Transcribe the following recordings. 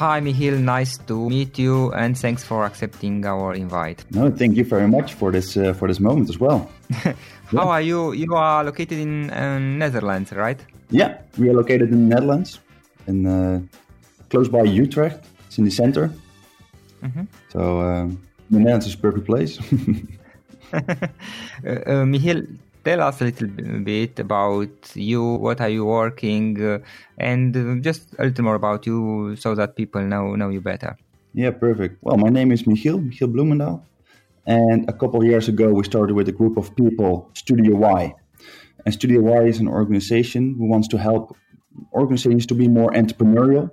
Hi, Michiel. Nice to meet you, and thanks for accepting our invite. No, thank you very much for this uh, for this moment as well. How are you? You are located in uh, Netherlands, right? Yeah, we are located in Netherlands, in uh, close by Utrecht. It's in the center. Mm-hmm. So um, the Netherlands is a perfect place. uh, Michiel, tell us a little bit about you what are you working uh, and uh, just a little more about you so that people know know you better. Yeah perfect. Well my name is michiel michiel bloemendaal and a couple years ago we started with a group of people studio y. And studio y is an organization who wants to help organizations to be more entrepreneurial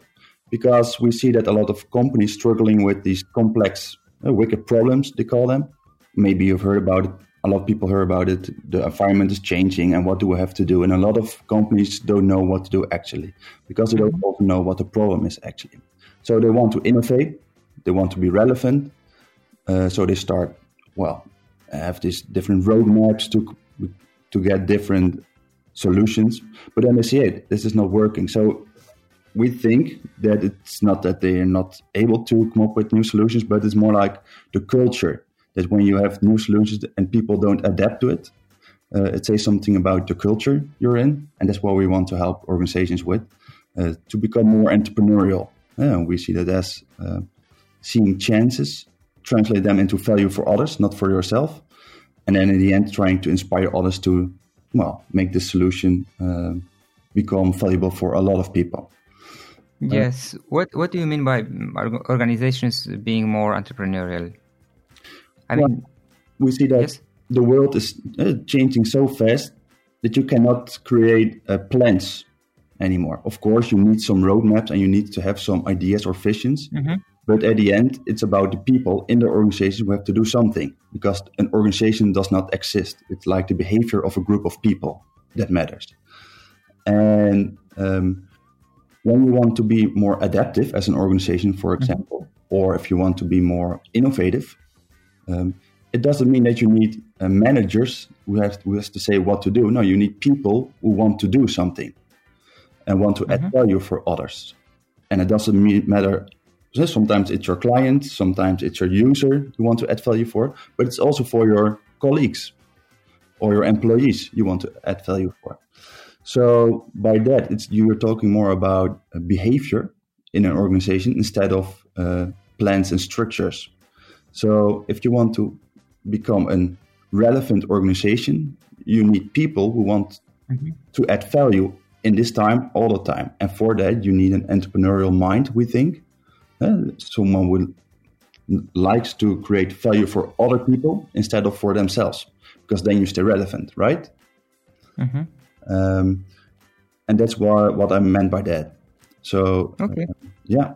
because we see that a lot of companies struggling with these complex uh, wicked problems they call them. Maybe you've heard about it a lot of people hear about it. The environment is changing, and what do we have to do? And a lot of companies don't know what to do actually because they don't mm-hmm. also know what the problem is actually. So they want to innovate, they want to be relevant. Uh, so they start well, have these different roadmaps to to get different solutions. But then they see it, this is not working. So we think that it's not that they are not able to come up with new solutions, but it's more like the culture that when you have new solutions and people don't adapt to it, uh, it says something about the culture you're in, and that's what we want to help organizations with uh, to become more entrepreneurial. Yeah, we see that as uh, seeing chances, translate them into value for others, not for yourself, and then in the end, trying to inspire others to well make this solution uh, become valuable for a lot of people. Yes. What What do you mean by organizations being more entrepreneurial? I mean, we see that yes? the world is uh, changing so fast that you cannot create uh, plans anymore. Of course, you need some roadmaps and you need to have some ideas or visions. Mm-hmm. But at the end, it's about the people in the organization who have to do something because an organization does not exist. It's like the behavior of a group of people that matters. And um, when you want to be more adaptive as an organization, for mm-hmm. example, mm-hmm. or if you want to be more innovative, um, it doesn't mean that you need uh, managers who have, who has to say what to do. No, you need people who want to do something and want to mm-hmm. add value for others. And it doesn't mean, matter. Sometimes it's your client, sometimes it's your user you want to add value for, but it's also for your colleagues or your employees you want to add value for. So by that, it's you're talking more about behavior in an organization instead of uh, plans and structures. So if you want to become a relevant organization, you need people who want mm-hmm. to add value in this time all the time. And for that, you need an entrepreneurial mind, we think. Uh, someone who likes to create value for other people instead of for themselves, because then you stay relevant, right? Mm-hmm. Um, and that's why, what I meant by that. So, okay. Uh, yeah.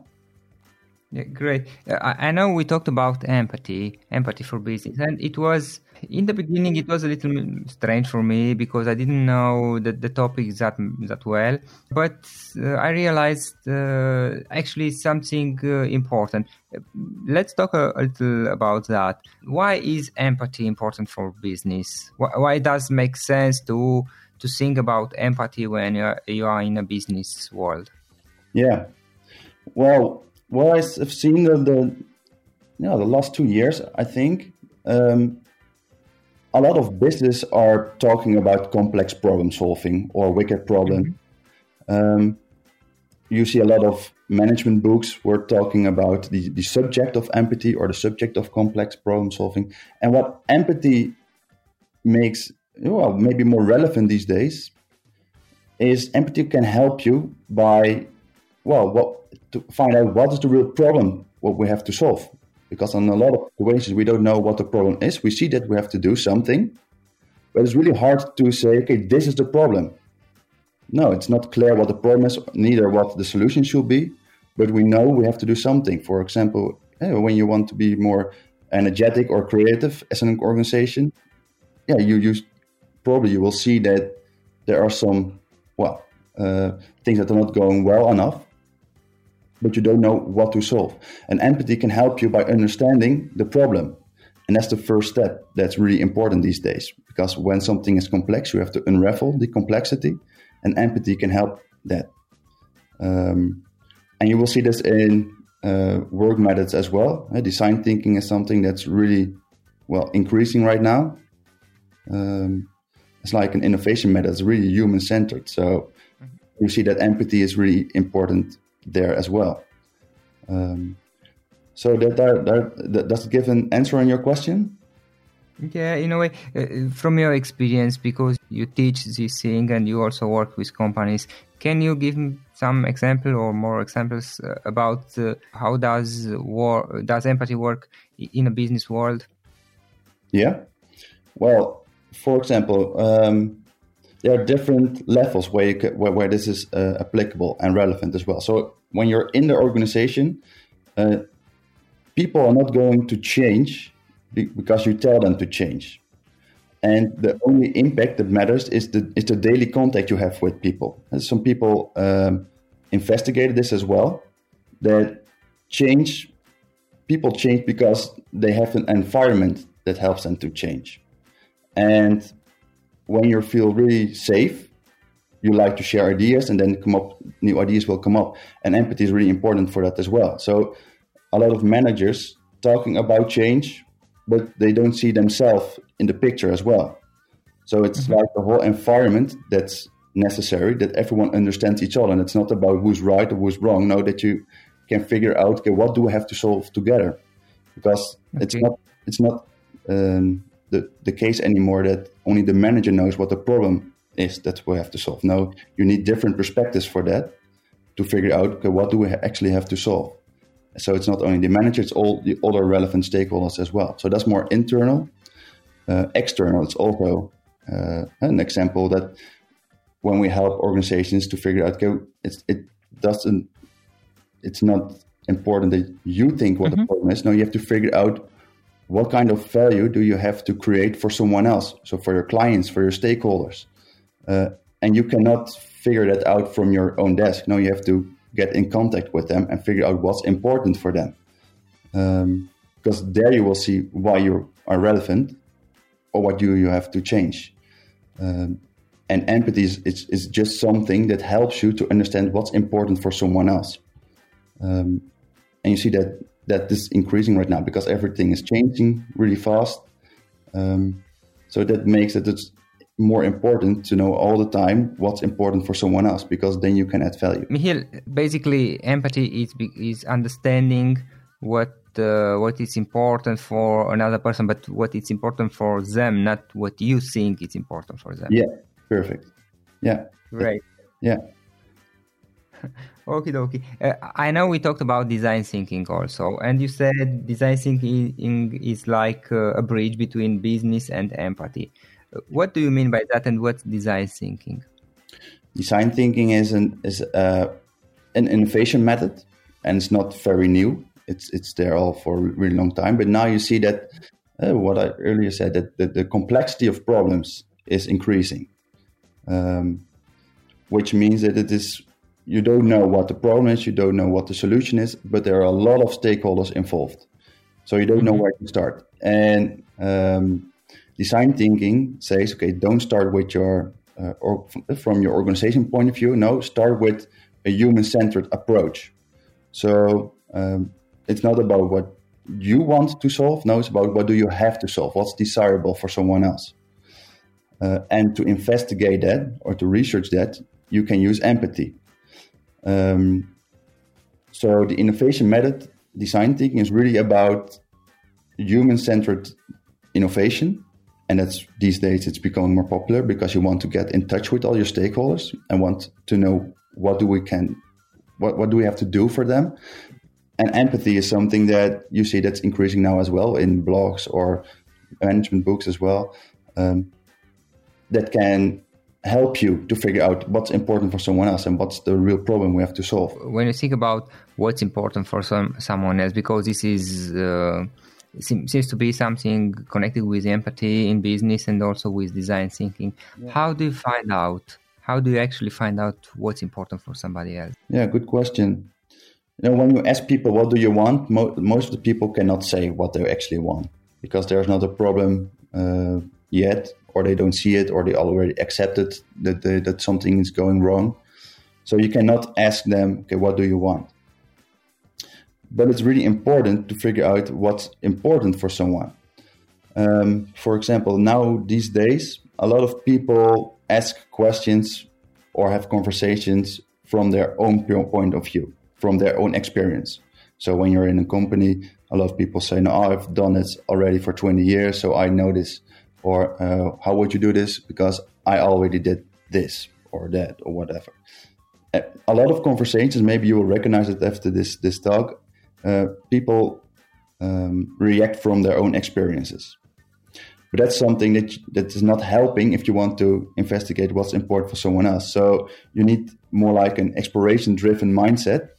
Yeah, great. I, I know we talked about empathy, empathy for business, and it was in the beginning it was a little strange for me because I didn't know the, the topic that that well. But uh, I realized uh, actually something uh, important. Let's talk a, a, little about that. Why is empathy important for business? Why, why does it make sense to to think about empathy when you are, you are in a business world? Yeah. Well, well, I've seen the, the you know, the last two years, I think um, a lot of business are talking about complex problem solving or wicked problem. Mm-hmm. Um, you see a lot of management books were talking about the, the subject of empathy or the subject of complex problem solving. And what empathy makes well maybe more relevant these days is empathy can help you by well what to find out what is the real problem what we have to solve. Because on a lot of situations we don't know what the problem is. We see that we have to do something but it's really hard to say okay this is the problem. No it's not clear what the problem is neither what the solution should be but we know we have to do something. For example when you want to be more energetic or creative as an organization yeah you use probably you will see that there are some well uh, things that are not going well enough but you don't know what to solve. And empathy can help you by understanding the problem. And that's the first step that's really important these days because when something is complex, you have to unravel the complexity, and empathy can help that. Um, and you will see this in uh, work methods as well. Uh, design thinking is something that's really well increasing right now. Um, it's like an innovation method; it's really human centered. So mm-hmm. you see that empathy is really important there as well. Um, so that, that, that, does it give an answer on your question? Yeah, in a way, uh, from your experience, because you teach this thing and you also work with companies, can you give me some example or more examples uh, about uh, how does war does empathy work in a business world? Yeah, well, for example, um, there are different levels where you can, where, where this is uh, applicable and relevant as well. So when you're in the organization, uh, people are not going to change because you tell them to change. And the only impact that matters is the is the daily contact you have with people. And some people um, investigated this as well. That change, people change because they have an environment that helps them to change. And when you feel really safe, you like to share ideas and then come up, new ideas will come up. And empathy is really important for that as well. So a lot of managers talking about change, but they don't see themselves in the picture as well. So it's mm-hmm. like the whole environment that's necessary that everyone understands each other. And it's not about who's right or who's wrong. No, that you can figure out, okay, what do we have to solve together? Because okay. it's not, it's not, um, the, the case anymore that only the manager knows what the problem is that we have to solve. No, you need different perspectives for that to figure out okay, what do we actually have to solve. So it's not only the manager, it's all the other relevant stakeholders as well. So that's more internal. Uh, external, it's also uh, an example that when we help organizations to figure out, okay, it's, it doesn't, it's not important that you think what mm-hmm. the problem is. No, you have to figure out what kind of value do you have to create for someone else? So for your clients, for your stakeholders. Uh, and you cannot figure that out from your own desk. No, you have to get in contact with them and figure out what's important for them. Um, because there you will see why you are relevant or what do you have to change. Um, and empathy is, is, is, just something that helps you to understand what's important for someone else. Um, and you see that that is increasing right now because everything is changing really fast. Um, so that makes it it's more important to know all the time what's important for someone else because then you can add value. Michiel, basically, empathy is is understanding what uh, what is important for another person, but what is important for them, not what you think is important for them. Yeah, perfect. Yeah, great. Yeah. Okie dokie. Uh, I know we talked about design thinking also, and you said design thinking is like uh, a bridge between business and empathy. What do you mean by that, and what's design thinking? Design thinking is an is uh, an innovation method, and it's not very new. It's it's there all for a really long time. But now you see that uh, what I earlier said that the, the complexity of problems is increasing, um, which means that it is you don't know what the problem is, you don't know what the solution is, but there are a lot of stakeholders involved. So you don't know mm-hmm. where to start. And um, design thinking says, okay, don't start with your uh, or from your organization point of view. No, start with a human-centered approach. So um, it's not about what you want to solve. No, it's about what do you have to solve. What's desirable for someone else. Uh, and to investigate that or to research that, you can use empathy. Um, so the innovation method design thinking is really about human-centered innovation. And that's these days it's becoming more popular because you want to get in touch with all your stakeholders and want to know what do we can what, what do we have to do for them. And empathy is something that you see that's increasing now as well in blogs or management books as well um, that can help you to figure out what's important for someone else and what's the real problem we have to solve. When you think about what's important for some someone else, because this is uh, seems to be something connected with empathy in business and also with design thinking. Yeah. How do you find out? How do you actually find out what's important for somebody else? Yeah, good question. You know, when you ask people what do you want, mo- most of the people cannot say what they actually want because there's not a problem uh, yet or they don't see it, or they already accepted that they, that something is going wrong. So you cannot ask them, okay, what do you want? But it's really important to figure out what's important for someone. Um, for example, now these days, a lot of people ask questions or have conversations from their own point of view, from their own experience. So when you're in a company, a lot of people say, "No, I've done it already for 20 years, so I know this." Or uh, how would you do this? Because i already did this or that or whatever. A lot of conversations maybe you will recognize it after this this talk. Uh, people um, react from their own experiences. But that's something that that is not helping if you want to investigate what's important for someone else. So you need more like an exploration driven mindset.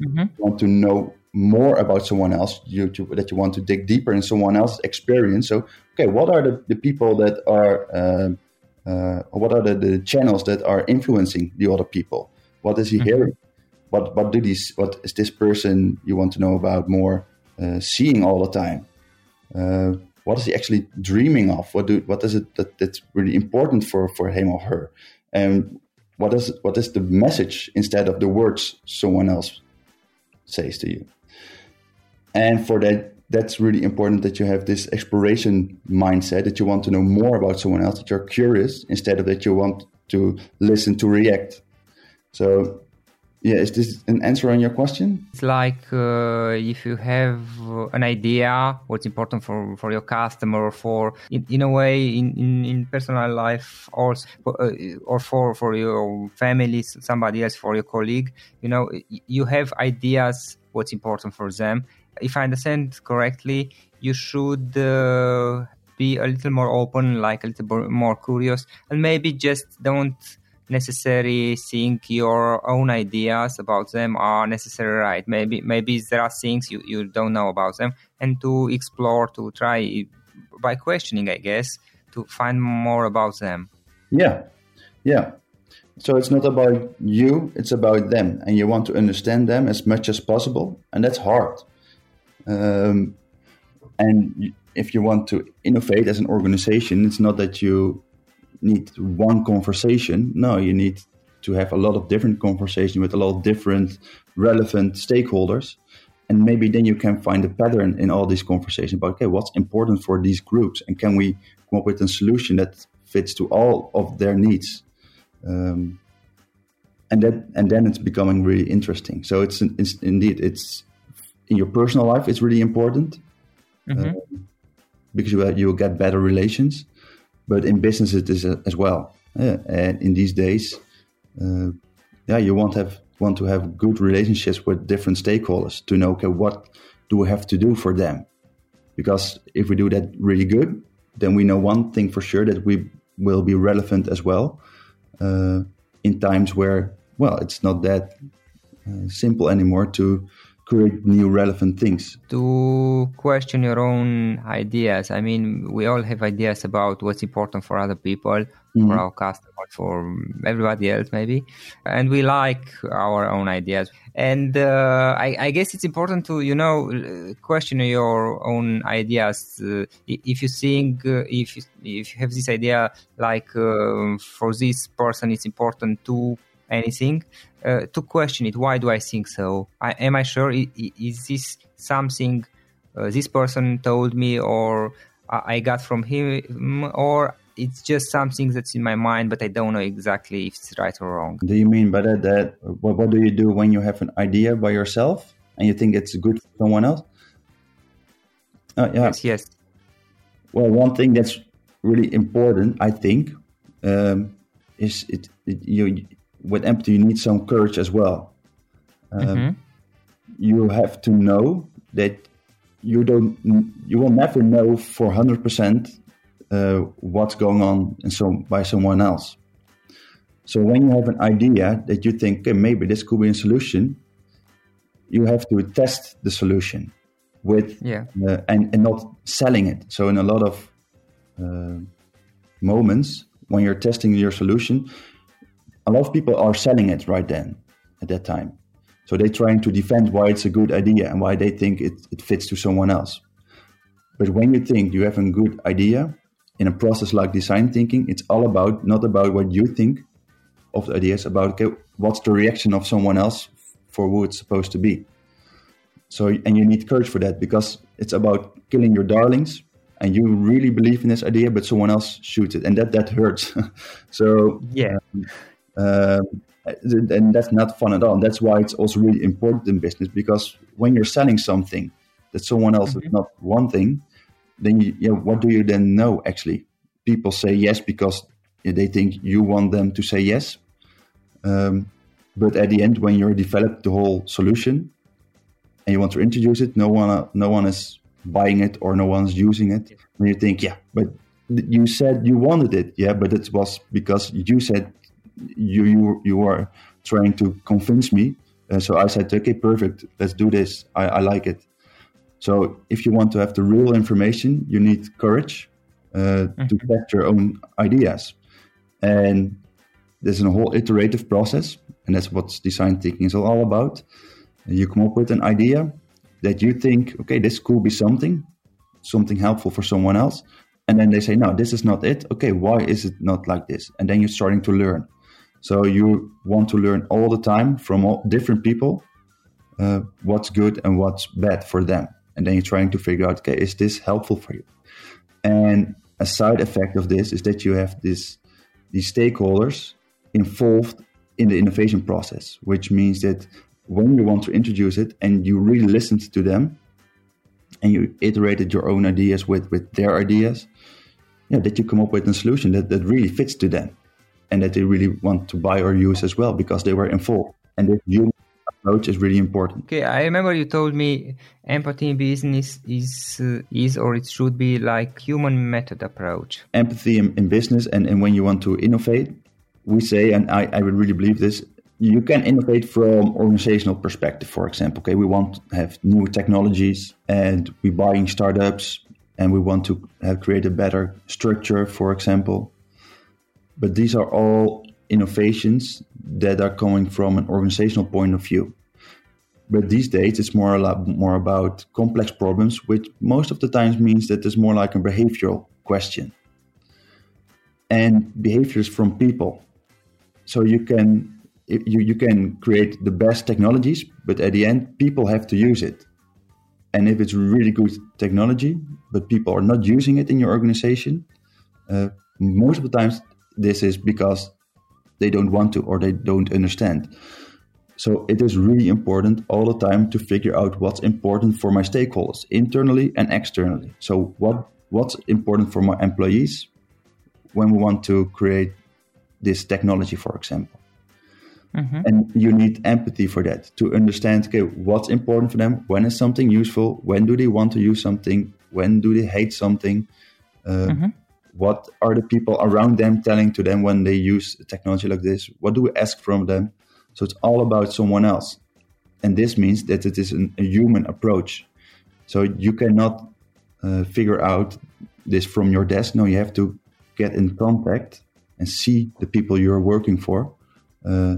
Mm-hmm. you want to know more about someone else you to, that you want to dig deeper in someone else's experience. So okay what are the, the people that are uh, uh, what are the, the, channels that are influencing the other people? What is he mm-hmm. hearing? What what did he what is this person you want to know about more uh, seeing all the time? Uh, what is he actually dreaming of? What do what is it that, that's really important for for him or her? And what is what is the message instead of the words someone else says to you? And for that, that's really important that you have this exploration mindset that you want to know more about someone else, that you're curious instead of that you want to listen to react. So, yeah, is this an answer on your question? It's like uh, if you have an idea what's important for, for your customer, for in, in a way in, in, in personal life, or uh, or for for your family, somebody else, for your colleague. You know, you have ideas what's important for them, if I understand correctly, you should uh, be a little more open, like a little more curious, and maybe just don't necessarily think your own ideas about them are necessarily right. Maybe maybe there are things you, you don't know about them, and to explore, to try by questioning, I guess, to find more about them. Yeah, yeah. So it's not about you; it's about them, and you want to understand them as much as possible, and that's hard. Um, and if you want to innovate as an organization, it's not that you need one conversation. No, you need to have a lot of different conversations with a lot of different relevant stakeholders. And maybe then you can find a pattern in all these conversations about, okay, what's important for these groups? And can we come up with a solution that fits to all of their needs? Um, and that, and then it's becoming really interesting. So it's, it's indeed, it's in your personal life it's really important mm-hmm. uh, because you you will get better relations but in business it is uh, as well yeah, and in these days uh, yeah you want have want to have good relationships with different stakeholders to know okay what do we have to do for them because if we do that really good then we know one thing for sure that we will be relevant as well uh, in times where well it's not that uh, simple anymore to create new relevant things. To question your own ideas. I mean, we all have ideas about what's important for other people, mm-hmm. for our customers, for everybody else, maybe. And we like our own ideas. And uh, I, I, guess it's important to, you know, question your own ideas. Uh, if you think, uh, if, you, if you have this idea, like uh, for this person, it's important to anything uh, to question it. Why do I think so? I, am I sure? Is, is this something uh, this person told me, or I got from him, or it's just something that's in my mind, but I don't know exactly if it's right or wrong. Do you mean by that that what, what do you do when you have an idea by yourself and you think it's good for someone else? Uh, yeah. Yes. Yes. Well, one thing that's really important, I think, um, is it, it, you with empathy you need some courage as well. Um, mm-hmm. You have to know that you don't you will never know for hundred percent uh, what's going on in some by someone else. So when you have an idea that you think okay, maybe this could be a solution, you have to test the solution with yeah. uh, and, and not selling it. So in a lot of uh, moments when you're testing your solution, a lot of people are selling it right then at that time. So they're trying to defend why it's a good idea and why they think it, it fits to someone else. But when you think you have a good idea in a process like design thinking, it's all about not about what you think of the ideas, about okay, what's the reaction of someone else for who it's supposed to be. So, and you need courage for that because it's about killing your darlings and you really believe in this idea, but someone else shoots it, and that that hurts. so yeah, um, and that's not fun at all. And that's why it's also really important in business because when you're selling something that someone else mm-hmm. is not wanting, then you, you know, what do you then know actually? People say yes because they think you want them to say yes. Um, but at the end, when you're developed the whole solution, and you want to introduce it, no one no one is buying it or no one's using it. And you think, yeah, but you said you wanted it, yeah, but it was because you said you you you were trying to convince me. Uh, so I said, okay, perfect, let's do this. I, I like it. So if you want to have the real information, you need courage uh, mm-hmm. to test your own ideas, and there's a whole iterative process, and that's what design thinking is all about you come up with an idea that you think, okay, this could be something, something helpful for someone else. And then they say, no, this is not it. Okay, why is it not like this? And then you're starting to learn. So you want to learn all the time from all different people uh, what's good and what's bad for them. And then you're trying to figure out, okay, is this helpful for you? And a side effect of this is that you have this these stakeholders involved in the innovation process, which means that when you want to introduce it and you really listened to them and you iterated your own ideas with, with their ideas, yeah, that you come up with a solution that, that really fits to them and that they really want to buy or use as well because they were involved. And this human approach is really important. Okay, I remember you told me empathy in business is uh, is or it should be like human method approach. Empathy in, in business and, and when you want to innovate, we say, and I, I would really believe this, you can innovate from organizational perspective for example okay we want to have new technologies and we're buying startups and we want to have create a better structure for example but these are all innovations that are coming from an organizational point of view. But these days it's more a lot more about complex problems which most of the times means that it's more like a behavioral question. And behaviors from people. So you can you, you can create the best technologies, but at the end, people have to use it. And if it's really good technology, but people are not using it in your organization, uh, most of the times this is because they don't want to or they don't understand. So it is really important all the time to figure out what's important for my stakeholders, internally and externally. So what what's important for my employees when we want to create this technology, for example. Mm-hmm. And you need empathy for that to understand okay, what's important for them, when is something useful, when do they want to use something, when do they hate something, uh, mm-hmm. What are the people around them telling to them when they use technology like this, what do we ask from them. So it's all about someone else. And this means that it is an, a human approach. So you cannot uh, figure out this from your desk. No, you have to get in contact and see the people you're working for. Uh,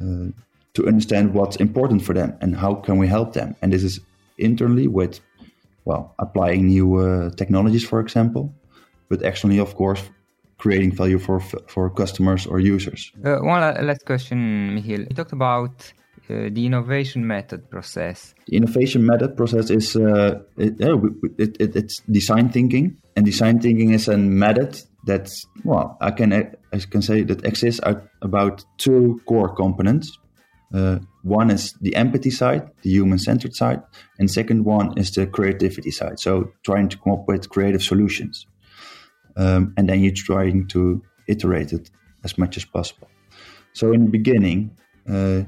uh, to understand what's important for them and how can we help them. And this is internally with, well, applying new uh, technologies, for example, but externally, of course, creating value for for customers or users. Uh, one last question, Michiel. You talked about uh, the innovation method process. The innovation method process is uh, it, it, it, it's design thinking, and design thinking is a method that's well, I can I can say that exists about two core components. Uh, one is the empathy side, the human-centered side, and second one is the creativity side. So trying to come up with creative solutions. Um, and then you're trying to iterate it as much as possible. So in the beginning, uh,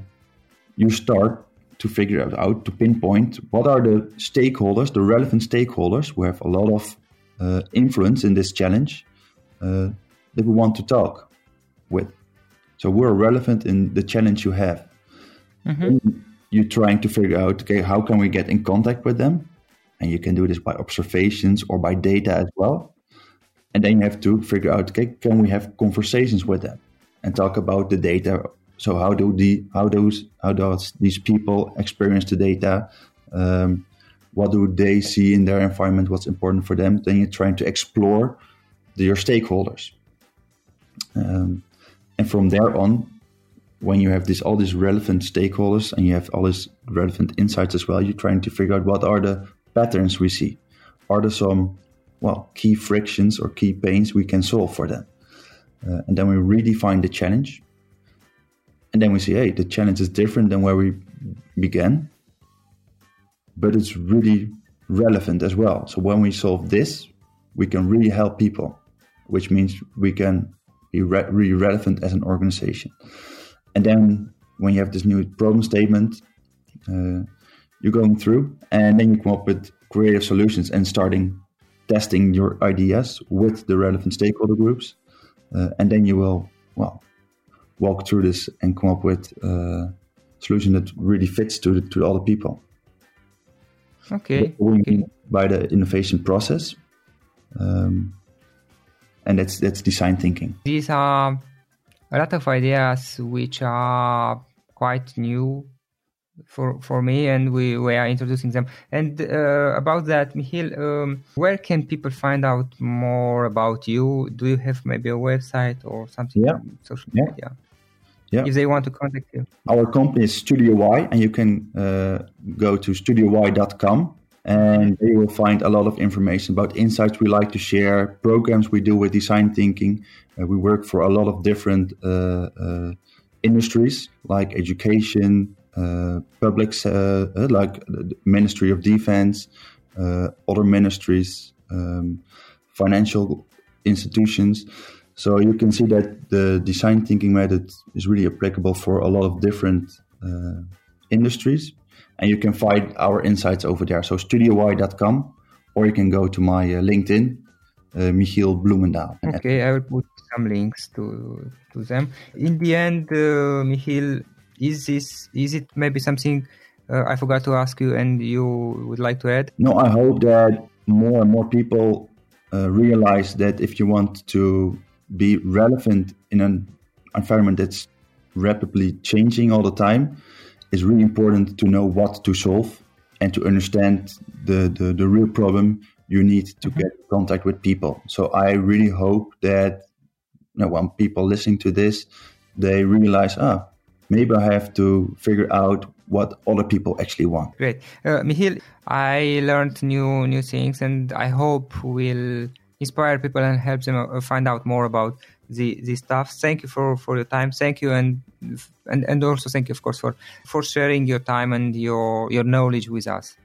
you start to figure out, out to pinpoint what are the stakeholders, the relevant stakeholders who have a lot of uh, influence in this challenge uh, that we want to talk with. So we're relevant in the challenge you have. Mm-hmm. You're trying to figure out, okay, how can we get in contact with them? And you can do this by observations or by data as well. And then you have to figure out, okay, can we have conversations with them and talk about the data? So how do the how those how does these people experience the data? Um, what do they see in their environment? What's important for them? Then you're trying to explore the, your stakeholders, um, and from there on, when you have this all these relevant stakeholders and you have all these relevant insights as well, you're trying to figure out what are the patterns we see. Are there some well, key frictions or key pains we can solve for them. Uh, and then we redefine the challenge. And then we see, hey, the challenge is different than where we began, but it's really relevant as well. So when we solve this, we can really help people, which means we can be re- really relevant as an organization. And then when you have this new problem statement, uh, you're going through, and then you come up with creative solutions and starting testing your ideas with the relevant stakeholder groups, uh, and then you will well walk through this and come up with a solution that really fits to the, to all the people. Okay. okay. By the innovation process, um, and that's that's design thinking. These are a lot of ideas which are quite new for for me, and we, we are introducing them. And uh, about that, Michiel, um, where can people find out more about you? Do you have maybe a website or something? Yeah. Social yeah. media. Yeah. If they want to contact you. Our company is Studio Y, and you can uh, go to studioy.com and you will find a lot of information about insights we like to share, programs we do with design thinking. Uh, we work for a lot of different uh, uh industries like education, public uh, uh, like Ministry of Defense, other ministries, um, financial institutions. So you can see that the design thinking method is really applicable for a lot of different industries and you can find our insights over there. So studioy.com, or you can go to my uh, LinkedIn, uh, Michiel Bloemendaal. Okay, I will put some links to to them. In the end, uh, Michiel, is this is it maybe something uh, I forgot to ask you and you would like to add? No, I hope that more and more people uh, realize that if you want to be relevant in an environment that's rapidly changing all the time, it's really important to know what to solve and to understand the, the, the real problem you need to mm-hmm. get in contact with people. So I really hope that you know, when people listening to this, they realize, ah, maybe I have to figure out what other people actually want. Great, uh, Michiel. I learned new new things, and I hope will inspire people and help them uh, find out more about the the stuff. Thank you for for your time. Thank you, and and and also thank you, of course, for for sharing your time and your your knowledge with us.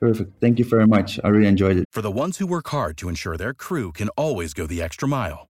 Perfect. Thank you very much. I really enjoyed it. For the ones who work hard to ensure their crew can always go the extra mile,